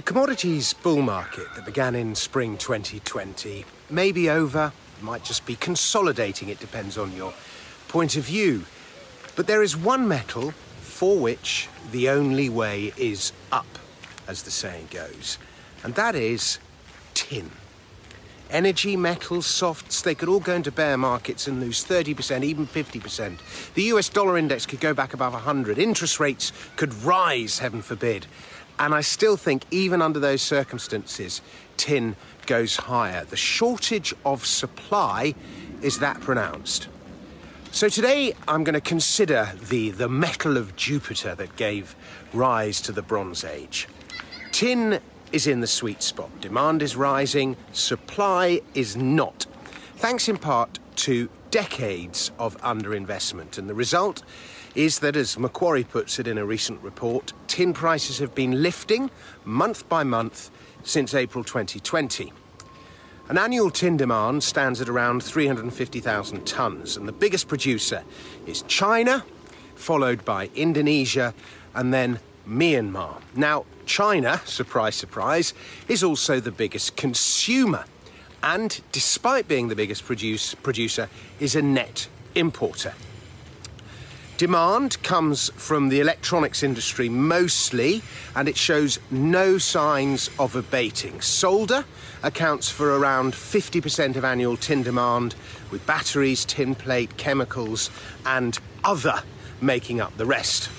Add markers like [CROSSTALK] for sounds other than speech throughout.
The commodities bull market that began in spring 2020 may be over, might just be consolidating, it depends on your point of view. But there is one metal for which the only way is up, as the saying goes, and that is tin. Energy, metals, softs, they could all go into bear markets and lose 30%, even 50%. The US dollar index could go back above 100. Interest rates could rise, heaven forbid. And I still think, even under those circumstances, tin goes higher. The shortage of supply is that pronounced. So today I'm going to consider the, the metal of Jupiter that gave rise to the Bronze Age. Tin is in the sweet spot. Demand is rising, supply is not. Thanks in part to decades of underinvestment. And the result is that, as Macquarie puts it in a recent report, tin prices have been lifting month by month since April 2020. An annual tin demand stands at around 350,000 tonnes, and the biggest producer is China, followed by Indonesia, and then Myanmar. Now, China, surprise, surprise, is also the biggest consumer, and despite being the biggest produce, producer, is a net importer. Demand comes from the electronics industry mostly, and it shows no signs of abating. Solder accounts for around 50% of annual tin demand, with batteries, tin plate, chemicals, and other making up the rest.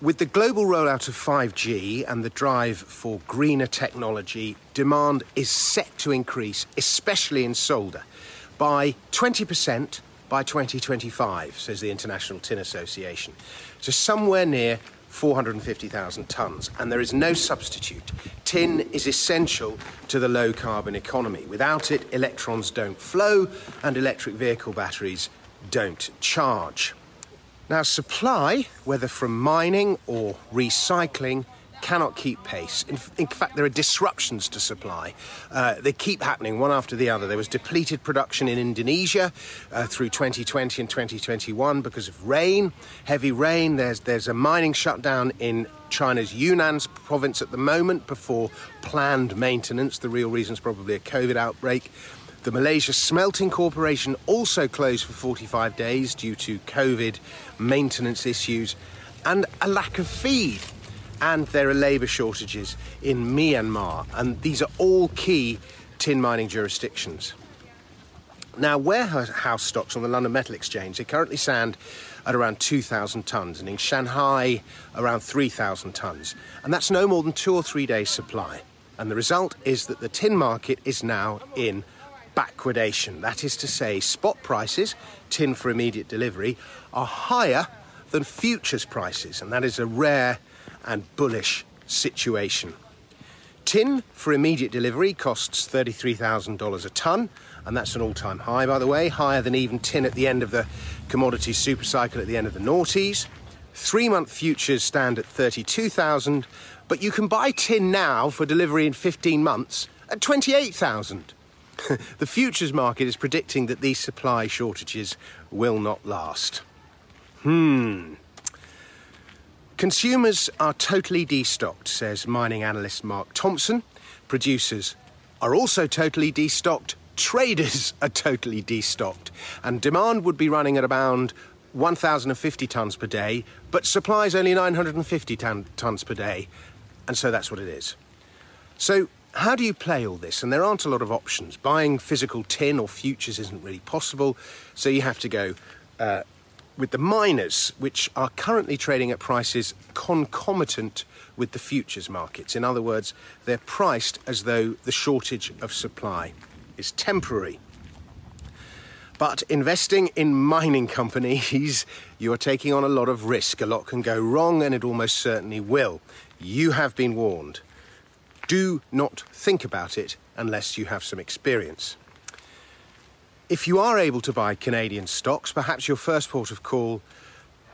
With the global rollout of 5G and the drive for greener technology, demand is set to increase, especially in solder, by 20% by 2025, says the International Tin Association. to somewhere near 450,000 tonnes, and there is no substitute. Tin is essential to the low carbon economy. Without it, electrons don't flow and electric vehicle batteries don't charge. Now, supply, whether from mining or recycling, cannot keep pace. In, in fact, there are disruptions to supply. Uh, they keep happening one after the other. There was depleted production in Indonesia uh, through 2020 and 2021 because of rain, heavy rain. There's, there's a mining shutdown in China's Yunnan province at the moment before planned maintenance. The real reason is probably a COVID outbreak. The Malaysia Smelting Corporation also closed for 45 days due to COVID maintenance issues and a lack of feed. And there are labour shortages in Myanmar, and these are all key tin mining jurisdictions. Now, warehouse stocks on the London Metal Exchange, they currently stand at around 2,000 tonnes, and in Shanghai, around 3,000 tonnes. And that's no more than two or three days' supply. And the result is that the tin market is now in backwardation. That is to say, spot prices, tin for immediate delivery, are higher than futures prices, and that is a rare and bullish situation. Tin for immediate delivery costs $33,000 a tonne, and that's an all time high, by the way, higher than even tin at the end of the commodities supercycle at the end of the noughties. Three month futures stand at 32,000, but you can buy tin now for delivery in 15 months at 28,000. [LAUGHS] the futures market is predicting that these supply shortages will not last. Hmm. Consumers are totally destocked, says mining analyst Mark Thompson. Producers are also totally destocked. Traders [LAUGHS] are totally destocked. And demand would be running at around 1,050 tonnes per day, but supply is only 950 ton- tonnes per day. And so that's what it is. So how do you play all this? And there aren't a lot of options. Buying physical tin or futures isn't really possible, so you have to go uh, with the miners, which are currently trading at prices concomitant with the futures markets. In other words, they're priced as though the shortage of supply is temporary. But investing in mining companies, [LAUGHS] you are taking on a lot of risk. A lot can go wrong, and it almost certainly will. You have been warned do not think about it unless you have some experience. If you are able to buy Canadian stocks, perhaps your first port of call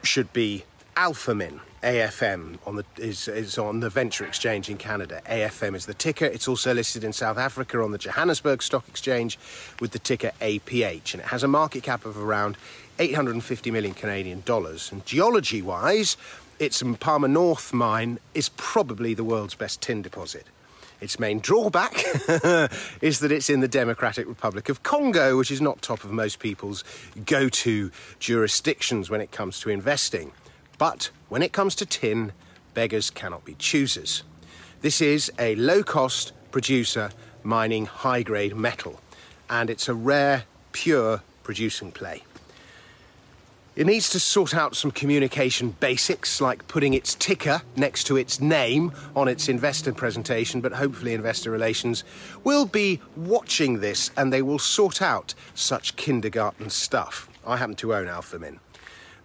should be Alphamin. AFM on the, is, is on the Venture Exchange in Canada. AFM is the ticker. It's also listed in South Africa on the Johannesburg Stock Exchange with the ticker APH, and it has a market cap of around 850 million Canadian dollars. And geology wise, its Mpama North mine is probably the world's best tin deposit. Its main drawback [LAUGHS] is that it's in the Democratic Republic of Congo, which is not top of most people's go to jurisdictions when it comes to investing. But when it comes to tin, beggars cannot be choosers. This is a low cost producer mining high grade metal, and it's a rare, pure producing play. It needs to sort out some communication basics, like putting its ticker next to its name on its investor presentation, but hopefully, investor relations will be watching this and they will sort out such kindergarten stuff. I happen to own Alphamin.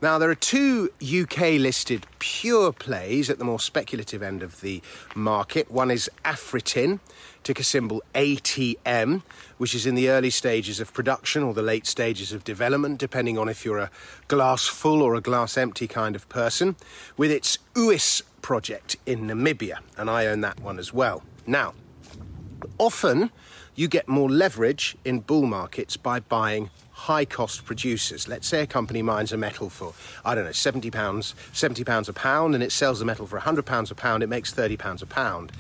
Now, there are two UK listed pure plays at the more speculative end of the market. One is Afritin, ticker symbol ATM, which is in the early stages of production or the late stages of development, depending on if you're a glass full or a glass empty kind of person, with its UIS project in Namibia. And I own that one as well. Now, often you get more leverage in bull markets by buying high cost producers. Let's say a company mines a metal for, I don't know, 70 pounds, 70 pounds a pound, and it sells the metal for 100 pounds a pound, it makes 30 pounds a pound.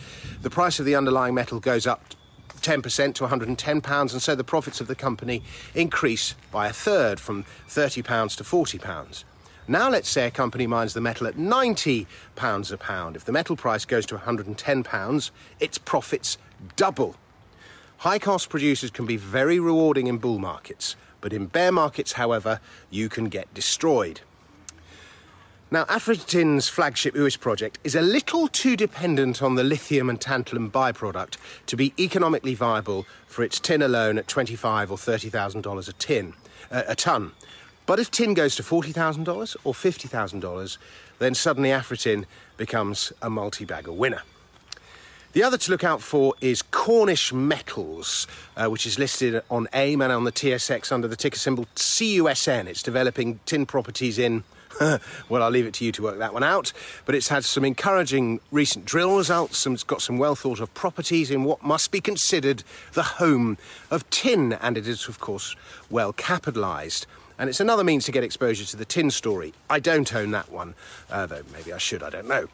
The price of the underlying metal goes up 10% to 110 pounds, and so the profits of the company increase by a third from 30 pounds to 40 pounds. Now let's say a company mines the metal at 90 pounds a pound. If the metal price goes to 110 pounds, its profits double. High cost producers can be very rewarding in bull markets. But in bear markets, however, you can get destroyed. Now, Afritin's flagship UIS project is a little too dependent on the lithium and tantalum byproduct to be economically viable for its tin alone at twenty-five or thirty thousand dollars a tin, uh, a ton. But if tin goes to forty thousand dollars or fifty thousand dollars, then suddenly Afritin becomes a multi-bagger winner. The other to look out for is Cornish Metals, uh, which is listed on AIM and on the TSX under the ticker symbol CUSN. It's developing tin properties in. [LAUGHS] well, I'll leave it to you to work that one out. But it's had some encouraging recent drill results. Some, it's got some well thought of properties in what must be considered the home of tin, and it is, of course, well capitalised. And it's another means to get exposure to the tin story. I don't own that one, uh, though maybe I should, I don't know.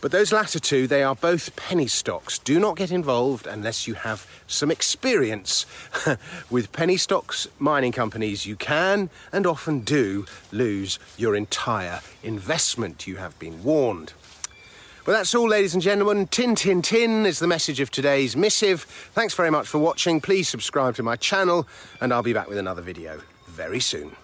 But those latter two, they are both penny stocks. Do not get involved unless you have some experience. [LAUGHS] With penny stocks mining companies, you can and often do lose your entire investment. You have been warned. Well, that's all, ladies and gentlemen. Tin, tin, tin is the message of today's missive. Thanks very much for watching. Please subscribe to my channel, and I'll be back with another video very soon.